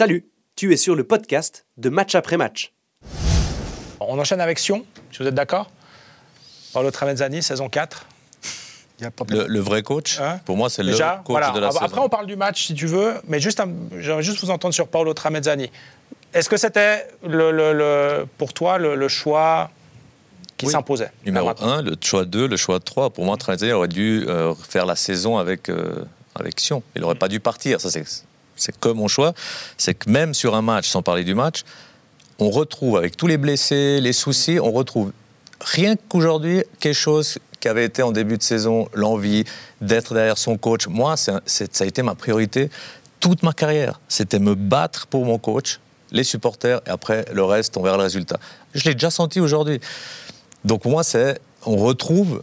Salut, tu es sur le podcast de Match après match. On enchaîne avec Sion, si vous êtes d'accord Paolo Tramezzani, saison 4. Le, le vrai coach, Hein pour moi, c'est le coach voilà. de la Après, saison. on parle du match si tu veux, mais juste, j'aimerais juste vous entendre sur Paolo Tramezzani. Est-ce que c'était le, le- le- pour toi le, le choix qui Oui. s'imposait? Numéro Là, maintenant. 1, le choix 2, le choix 3. Pour moi, Traoré aurait dû euh, faire la saison avec, euh, avec Sion. Il n'aurait pas dû partir. Ça, c'est, c'est que mon choix. C'est que même sur un match, sans parler du match, on retrouve, avec tous les blessés, les soucis, on retrouve rien qu'aujourd'hui quelque chose qui avait été en début de saison, l'envie d'être derrière son coach. Moi, ça a été ma priorité toute ma carrière. C'était me battre pour mon coach, les supporters, et après, le reste, on verra le résultat. Je l'ai déjà senti aujourd'hui. Donc moi, c'est on retrouve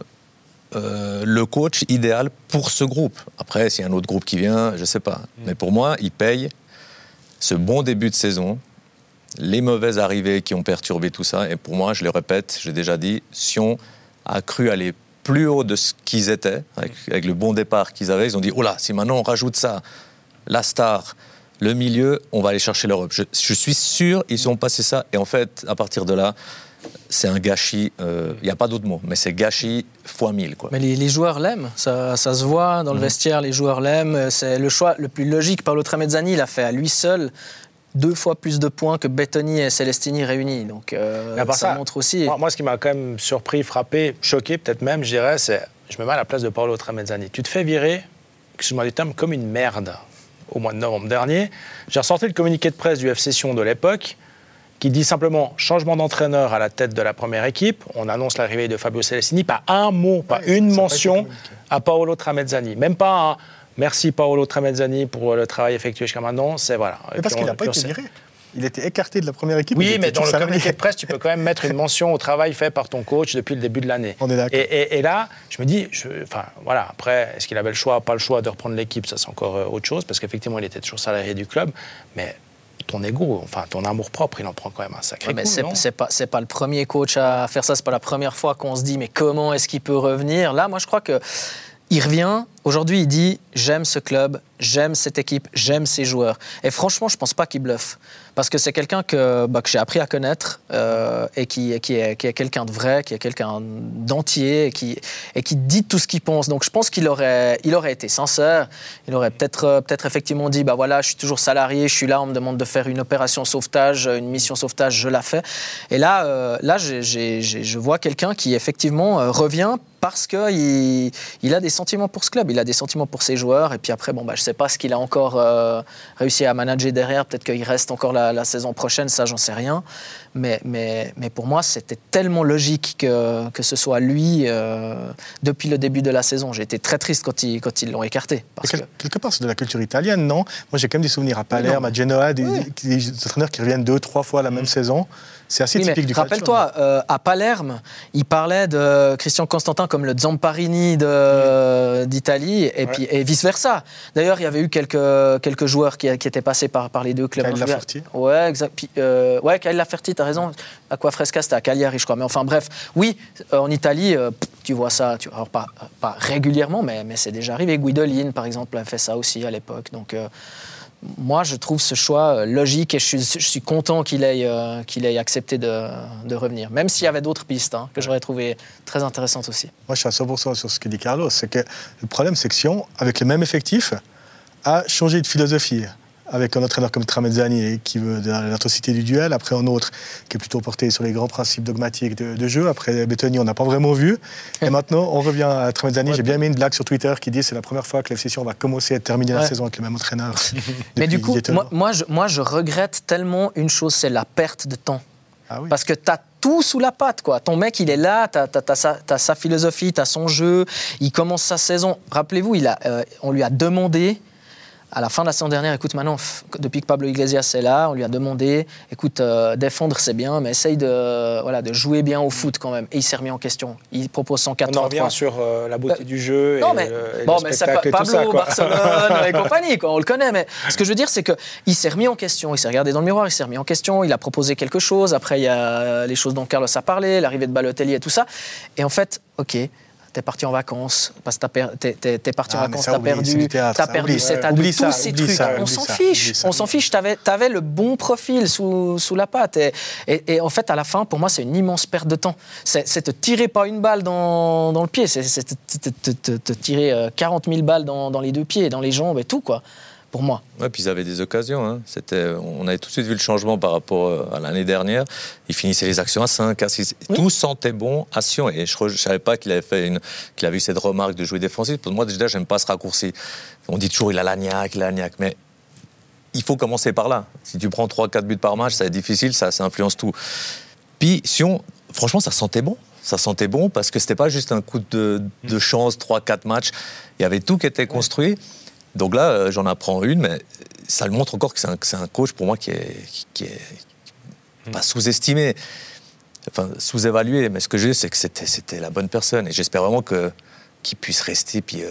euh, le coach idéal pour ce groupe. Après, s'il y a un autre groupe qui vient, je ne sais pas. Mais pour moi, il paye ce bon début de saison, les mauvaises arrivées qui ont perturbé tout ça. Et pour moi, je le répète, j'ai déjà dit, Sion a cru aller plus haut de ce qu'ils étaient, avec, avec le bon départ qu'ils avaient. Ils ont dit, oh là, si maintenant on rajoute ça, la star, le milieu, on va aller chercher l'Europe. Je, je suis sûr, ils ont passé ça. Et en fait, à partir de là, c'est un gâchis. euh, Il n'y a pas d'autre mot, mais c'est gâchis fois mille. Quoi. Mais les, les joueurs l'aiment, ça, ça se voit dans le vestiaire, les joueurs l'aiment. C'est le choix le plus logique. Paolo Tramezzani, il a fait à lui seul deux fois plus de points que Bettoni et Celestini réunis. Donc euh, ça, ça, montre aussi. Moi, moi, ce qui m'a quand même surpris, frappé, choqué peut-être même, je dirais, c'est je me mets à la place de Paolo Tramezzani. Tu te fais virer, excuse-moi du terme, comme une merde au mois de novembre dernier. J'ai ressorti le communiqué de presse du FC Sion de l'époque qui dit simplement changement d'entraîneur à la tête de la première équipe. On annonce l'arrivée de Fabio Celestini. Pas un mot, pas Ouais, une mention à Paolo Tramezzani. Même pas un merci Paolo Tramezzani pour le travail effectué jusqu'à maintenant. C'est voilà. Mais parce qu'il n'a pas été viré. Il était écarté de la première équipe. oui, mais dans le salarié. communiqué de presse, tu peux quand même mettre une mention au travail fait par ton coach depuis le début de l'année. On est d'accord. Et, et- et là, je me dis, je- enfin voilà, après, est-ce qu'il avait le choix, pas le choix de reprendre l'équipe? Ça, c'est encore euh, autre chose, parce qu'effectivement, il était toujours salarié du club. Mais ton ego, enfin ton amour propre, il en prend quand même un sacré Ouais, coup, c'est pas c'est pas le premier coach à faire ça. C'est pas la première fois qu'on se dit mais comment est-ce qu'il peut revenir? Là, moi, je crois que il revient. Aujourd'hui, il dit j'aime ce club, j'aime cette équipe, j'aime ces joueurs. Et franchement, je pense pas qu'il bluffe. Parce que c'est quelqu'un que, bah, que j'ai appris à connaître euh, et qui, qui est, qui est quelqu'un de vrai, qui est quelqu'un d'entier et qui, et qui dit tout ce qu'il pense. Donc je pense qu'il aurait, il aurait été sincère. Il aurait peut-être euh, peut-être effectivement dit bah voilà, je suis toujours salarié, je suis là, on me demande de faire une opération sauvetage, une mission sauvetage, je la fais. Et là, euh, là j'ai- j'ai- je vois quelqu'un qui effectivement euh, revient parce qu'il il a des sentiments pour ce club, il a des sentiments pour ses joueurs. Et puis après, bon, bah, je ne sais pas ce qu'il a encore euh, réussi à manager derrière. Peut-être qu'il reste encore la, la saison prochaine, ça, j'en sais rien. Mais, mais, mais pour moi, c'était tellement logique que, que ce soit lui euh, depuis le début de la saison. J'ai été très triste quand ils quand ils l'ont écarté. Parce Quel- que, Quelque part, c'est de la culture italienne, non? Moi, j'ai quand même des souvenirs à Palerme, à Genoa, des, entraîneurs qui reviennent deux, trois fois la même saison. C'est assez Oui, mais typique du calcio, Rappelle-toi, euh, à Palerme, il parlait de Christian Constantin comme le Zamparini de- d'Italie et, puis, et vice-versa. D'ailleurs, il y avait eu quelques, quelques joueurs qui, qui étaient passés par, par les deux clubs. Kyle Laferti. Ouais, exact. Puis, euh, ouais, Kyle Laferti, t'as raison. Aquafresca, c'était à Cagliari, je crois. Mais enfin, bref, oui, euh, en Italie, euh, tu vois ça, tu, alors pas, pas régulièrement, mais, mais c'est déjà arrivé. Guidolin, par exemple, a fait ça aussi à l'époque. Donc, euh, moi, je trouve ce choix euh, logique et je suis, content qu'il ait, euh, accepté de, revenir. Même s'il y avait d'autres pistes hein, que j'aurais trouvé très intéressantes aussi. Moi, je suis à 100% sur ce que dit Carlos. C'est que le problème, c'est que Sion, avec le même effectif, a changé de philosophie. Avec un entraîneur comme Tramezzani qui veut de l'atrocité du duel, après un autre qui est plutôt porté sur les grands principes dogmatiques de, de jeu. Après Bettoni, on n'a pas vraiment vu. Et maintenant, on revient à Tramezzani. J'ai bien aimé une blague sur Twitter qui dit c'est la première fois que l'FC va commencer à terminer la saison avec le même entraîneur. Mais du coup, moi, moi, je, moi, je regrette tellement une chose, c'est la perte de temps. Ah oui. Parce que tu as tout sous la patte. Quoi. Ton mec, il est là, tu as, sa, t'as sa philosophie, tu as son jeu, il commence sa saison. Rappelez-vous, euh, on lui a demandé, à la fin de la saison dernière, écoute, maintenant, depuis que Pablo Iglesias est là, on lui a demandé, écoute, euh, défendre c'est bien, mais essaye de, voilà, de jouer bien au foot quand même. Et il s'est remis en question. Il propose son 4 On en revient sur euh, la beauté Euh, du jeu non, et, mais, le, et bon, le mais ça. Pablo, quoi. Barcelone et compagnie, quoi, on le connaît. Mais ce que je veux dire, c'est qu'il s'est remis en question, il s'est regardé dans le miroir, il s'est remis en question, il a proposé quelque chose. Après, il y a les choses dont Carlos a parlé, l'arrivée de Balotelli et tout ça. Et en fait, OK, t'es parti en vacances, parce que t'es, t'es- t'es parti Ah, en mais vacances, t'as perdu, du théâtre, t'as perdu tous ces trucs. ça, on s'en ça, fiche, ça. on s'en fiche. T'avais, t'avais le bon profil sous, sous la patte. Et, et- et en fait, à la fin, pour moi, c'est une immense perte de temps. C'est, c'est te tirer pas une balle dans, dans le pied, c'est, c'est te, te- te- te- te tirer euh, 40 000 balles dans, dans les deux pieds, dans les jambes et tout, quoi. Pour moi. Ouais, puis ils avaient des occasions. hein. C'était, on avait tout de suite vu le changement par rapport euh, à l'année dernière. Ils finissaient les actions à 5, à 6. Oui. Tout sentait bon à Sion. Et je ne savais pas qu'il avait, fait une, qu'il avait eu cette remarque de jouer défensif. Pour moi, déjà, j'aime pas ce raccourci. On dit toujours il a l'agnac, il a l'agnac. Mais il faut commencer par là. Si tu prends 3-4 buts par match, ça va être difficile, ça, ça influence tout. Puis Sion, franchement, ça sentait bon. Ça sentait bon parce que c'était pas juste un coup de, de chance, 3-4 matchs. Il y avait tout qui était construit. Donc là, euh, j'en apprends une, mais ça le montre encore que c'est un, coach pour moi qui est, qui est pas sous-estimé, enfin sous-évalué. Mais ce que je veux dire, c'est que c'était, la bonne personne. Et j'espère vraiment que, qu'il puisse rester, puis euh,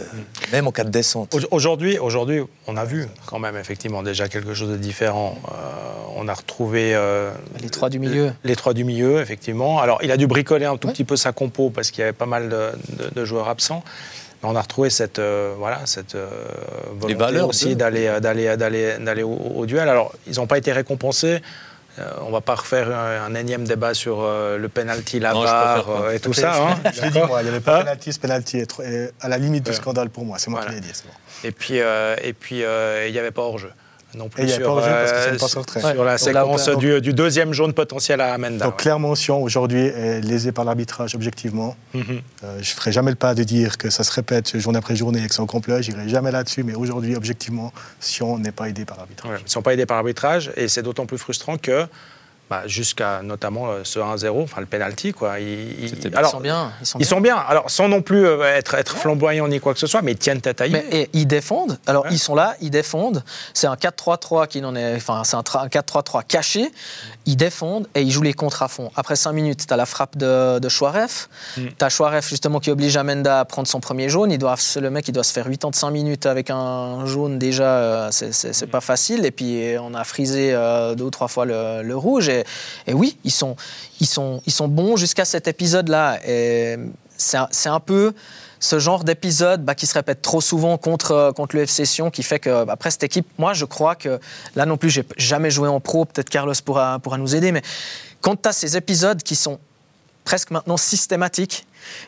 même en cas de descente. Au- Aujourd'hui, aujourd'hui, on a vu quand même effectivement déjà quelque chose de différent. Euh, on a retrouvé euh, Les trois du milieu. Les trois du milieu, effectivement. Alors, il a dû bricoler un tout Ouais. petit peu sa compo parce qu'il y avait pas mal de, de- de joueurs absents. Mais on a retrouvé cette, euh, voilà, cette euh, volonté valeurs aussi d'eux. d'aller, euh, d'aller, d'aller, d'aller au, au duel. Alors, ils n'ont pas été récompensés. Euh, on va pas refaire un, un énième débat sur euh, le penalty, la Non, euh, et tout ça. je- hein. Je l'ai dit, moi, il n'y avait pas penalty, ce penalty est trop- est à la limite du scandale pour moi. C'est moi Voilà. qui l'ai dit. c'est bon. Et puis, euh, et puis euh, il n'y avait pas hors-jeu. Non plus Et il y sur, pas hors-jeu parce que c'est euh, une passe en retrait. sur Ouais. la Donc là, on séquence du, du deuxième jaune potentiel à Amenda. Donc, claire mention, aujourd'hui, est lésée par l'arbitrage, objectivement. Mhm. Euh, je ne ferai jamais le pas de dire que ça se répète journée après journée et que c'est en complot. Je n'irai jamais là-dessus. Mais aujourd'hui, objectivement, Sion n'est pas aidé par l'arbitrage. Ouais, ils ne sont pas aidés par l'arbitrage et c'est d'autant plus frustrant que bah, jusqu'à notamment euh, ce 1-0, enfin le penalty, quoi. Ils, sont bien. Ils sont ils bien. sont bien. Alors, sans non plus euh, être, être flamboyants ni quoi que ce soit, mais ils tiennent tête à Mais, et ils défendent. Alors, Ouais. ils sont là, ils défendent. C'est un 4-3-3 qui n'en est. Enfin, c'est un, tra- un 4-3-3 caché. Ils défendent et ils jouent les contres à fond. Après 5 minutes, tu as la frappe de, de Chouaref. Mm. Tu as Chouaref, justement, qui oblige Amenda à prendre son premier jaune. Il doit, le mec, il doit se faire 85 minutes avec un jaune. Déjà, euh, c'est, c'est- c'est pas facile. Et puis, on a frisé euh, deux ou trois fois le, le rouge. Et, et oui, ils sont, ils sont, ils sont bons jusqu'à cet épisode-là. C'est un, peu ce genre d'épisode bah, qui se répète trop souvent contre, contre Sion qui fait que, bah, après cette équipe, moi je crois que, là non plus, j'ai jamais joué en pro, peut-être Carlos pourra, pourra nous aider, mais quand tu as ces épisodes qui sont presque maintenant systématiques,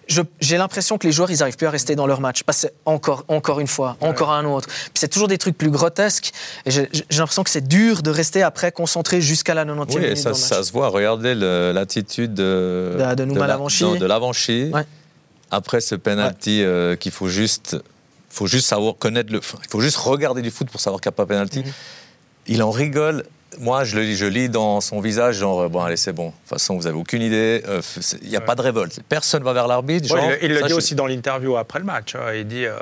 je- j'ai l'impression que les joueurs, ils n'arrivent plus à rester dans leur match. Parce que encore, encore une fois, encore un autre. Puis c'est toujours des trucs plus grotesques. Et j'ai l'impression que c'est dur de rester après concentré jusqu'à la 90e Oui, minute ça, se voit. Regardez l'attitude de, De- de la- de. Ouais. Après ce penalty euh, qu'il faut juste, faut juste savoir connaître le. Il faut juste regarder du foot pour savoir qu'il n'y a pas penalty. Mhm. Il en rigole. Moi, je le lis, je lis dans son visage, genre, euh, bon, allez, c'est bon. De toute façon, vous n'avez aucune idée. euh, Il n'y a Ouais. pas de révolte. Personne va vers l'arbitre. Ouais, il, il le ça, dit je- aussi dans l'interview après le match. hein. Il dit, euh,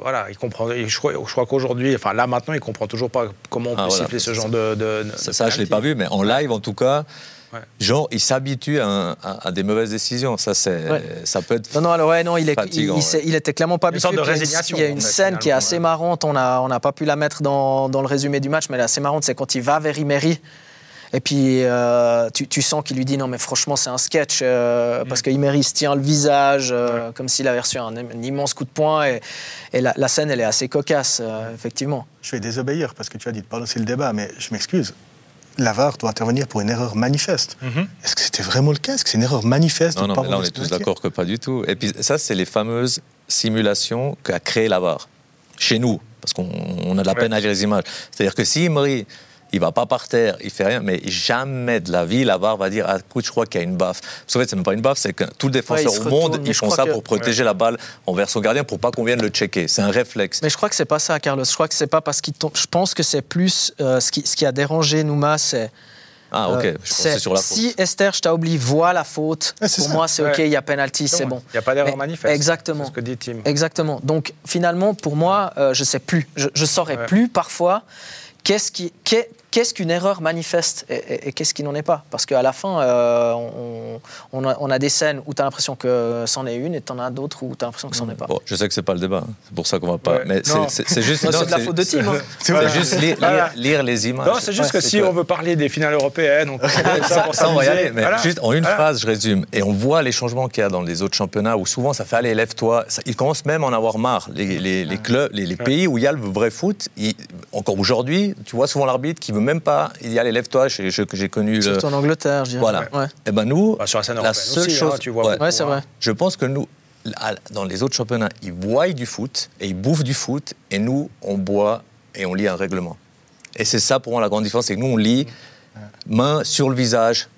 voilà, il comprend. il- je crois, je crois qu'aujourd'hui, enfin là maintenant, il comprend toujours pas comment on peut Ah, voilà, siffler ce genre ça. de. de- de Ça, ça, je ne l'ai pas vu, mais en live, en tout cas, Ouais. genre, il s'habitue à, un- à- à des mauvaises décisions. Ça, c'est, Ouais. ça peut être. Non, non, alors ouais, non, il, est, Fatigant, il, il s'est- il était clairement pas Une habitué. sorte de Puis il y a une- y a une en fait, scène qui est assez ouais. marrante. On n'a on pas pu la mettre dans, dans le résumé du match, mais elle est assez marrante. C'est quand il va vers Imery. Et puis, euh, tu, tu sens qu'il lui dit non, mais franchement, c'est un sketch. euh, Mm. Parce que Imery se tient le visage euh, comme s'il avait reçu un, un immense coup de poing. Et, et la, la scène, elle est assez cocasse, euh, effectivement. Je vais désobéir parce que tu as dit de pas lancer le débat, mais je m'excuse. L'avare doit intervenir pour une erreur manifeste. Mhm. Est-ce que c'était vraiment le cas? Est-ce que c'est une erreur manifeste Non, de non, pas mais là, on est tous d'accord que pas du tout. Et puis, ça, c'est les fameuses simulations qu'a créé la VAR. Chez nous, parce qu'on on a de la Ouais. peine à lire les images. C'est-à-dire que si Emery, il va pas par terre, il fait rien, mais jamais de la vie, la VAR va dire Ah, écoute, je crois qu'il y a une baffe. Parce qu'en fait, c'est même pas une baffe, c'est que Ouais, il se au monde, retourne, ils font ça que- pour protéger la balle envers son gardien pour pas qu'on vienne le checker. C'est un réflexe. Mais je crois que c'est pas ça, Carlos. Je crois que c'est pas parce qu'il tombe. Je pense que c'est plus euh, ce, qui, ce qui a dérangé Nouma, c'est Ah, ok, Euh, je pensais sur la faute. Si Esther Staubli voit la faute, pour ça. moi c'est ok, il y a penalty, c'est bon. Il n'y a pas d'erreur Mais- manifeste. exactement. C'est ce que dit Tim. Exactement. Donc finalement, pour moi, euh, je sais plus, je, je saurais Ouais. plus parfois qu'est-ce qui, qu'est-ce qu'une erreur manifeste et, et- et qu'est-ce qui n'en est pas? Parce qu'à la fin, euh, on, on a, on a des scènes où tu as l'impression que c'en est une et tu en as d'autres où tu as l'impression que c'en est pas. Bon, je sais que c'est pas le débat, c'est pour ça qu'on va pas. Ouais. Mais c'est- juste. C'est de la faute de team. hein. C'est juste lire, Voilà. lire- lire les images. Non, c'est juste Ouais, que si que- on veut parler des finales européennes, on peut ça pour Ça, on va y aller, mais Voilà. juste en une Voilà. phrase, je résume. Et on voit les changements qu'il y a dans les autres championnats où souvent ça fait aller, lève-toi. Ils commencent même à en avoir marre. Les, les- les clubs, les, les pays où il y a le vrai foot, ils- encore aujourd'hui, tu vois souvent l'arbitre qui veut même pas. Il y a les lève-toi, que j'ai connu. le- Surtout en Angleterre, je dirais. Voilà. Ouais, Et ben nous, Bah, sur la scène la européenne seule aussi, chose, hein, tu vois ouais. beaucoup, Ouais, c'est hein. vrai. je pense que nous, dans les autres championnats, ils voient du foot et ils bouffent du foot, et nous, on boit et on lit un règlement. Et c'est ça pour moi la grande différence, c'est que nous, on lit main sur le visage,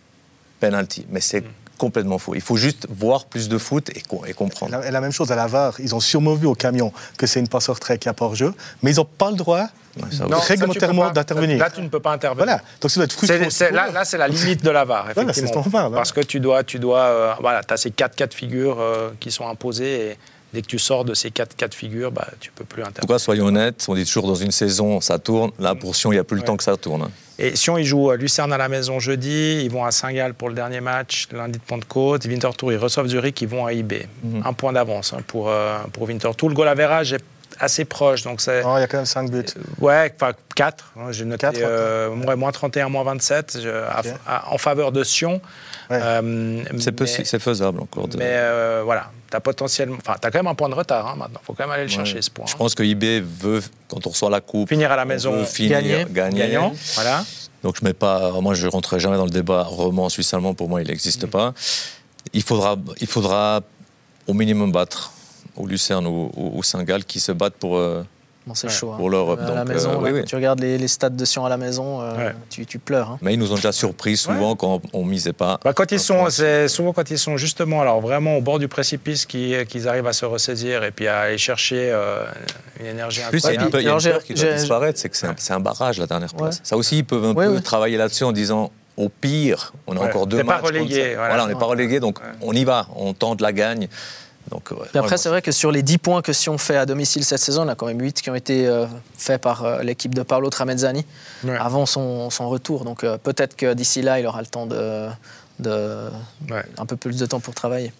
penalty. Mais c'est complètement faux. Il faut juste voir plus de foot et, co- et Et comprendre. la, et la même chose à la VAR, ils ont sûrement vu au camion que c'est une passe hors trait qui a pas hors-jeu, mais ils n'ont pas le droit Ouais, ça, Non, réglementairement d'intervenir. Là, tu ne peux pas intervenir. Voilà, donc ça doit être frustrant. C'est- là, là, c'est la limite de la VAR, Voilà, effectivement. ce qu'on parle, Parce que tu dois, tu dois, euh, voilà, as ces quatre cas de figure euh, qui sont imposés et dès que tu sors de ces quatre cas de figure, bah, tu peux plus En intervenir. tout cas, soyons honnêtes, on dit toujours dans une saison, ça tourne. Là, pour Sion, il n'y a plus le Ouais. temps que ça tourne. Et Sion, ils jouent à Lucerne à la maison jeudi, ils vont à Saint-Gall pour le dernier match, lundi de Pentecôte. Winterthur, ils reçoivent Zurich, ils vont à IB. Mhm. Un point d'avance hein, pour, euh, pour Winterthur. Le goal average est assez proche, donc c'est... Non, il y a quand même 5 buts. Ouais, enfin 4. J'ai noté Quatre, euh, ouais, moins 31, moins 27 je- à- Ok. à- en faveur de Sion. Ouais. Euh, C'est mais- possi- c'est faisable encore. de- Mais euh, voilà, tu as potentiellement. Enfin, tu as quand même un point de retard hein, maintenant. Il faut quand même aller le chercher Ouais. ce point. Je hein. pense que IB veut, quand on reçoit la coupe, Finir à la on maison, finir, gagner. gagner. gagnant. Voilà. Donc je mets pas, moi je rentrerai jamais dans le débat roman suisse-allemand, pour moi il n'existe pas. Il faudra, il faudra au minimum battre au Lucerne ou ou- ou Saint-Gall qui se battent pour, euh, Bon, c'est Ouais. chaud. hein. pour l'Europe. À la maison, euh, oui, oui. tu regardes les, les stades de Sion à la maison, euh, Ouais. tu, tu pleures. hein. Mais ils nous ont déjà surpris souvent quand on misait pas. Bah, quand ils sont, c'est souvent quand ils sont justement, alors vraiment au bord du précipice, qu'ils qu'ils arrivent à se ressaisir et puis à aller chercher euh, une énergie plus, il y a une, y a une peur qui doit disparaître, c'est que c'est un, c'est un barrage la dernière place. Ouais. Ça aussi, ils peuvent un Ouais, peu ouais. travailler là-dessus en disant au pire, on a Ouais. encore deux pas matchs. contre relégué, ça. voilà. on n'est pas relégué, donc on y va, on tente la gagne. Donc, ouais, après, c'est vrai que sur les 10 points que Sion fait à domicile cette saison, il y en a quand même 8 qui ont été euh, faits par euh, l'équipe de Paolo Tramezzani Ouais. avant son, son retour. Donc euh, peut-être que d'ici là, il aura le temps de, de Ouais. un peu plus de temps pour travailler.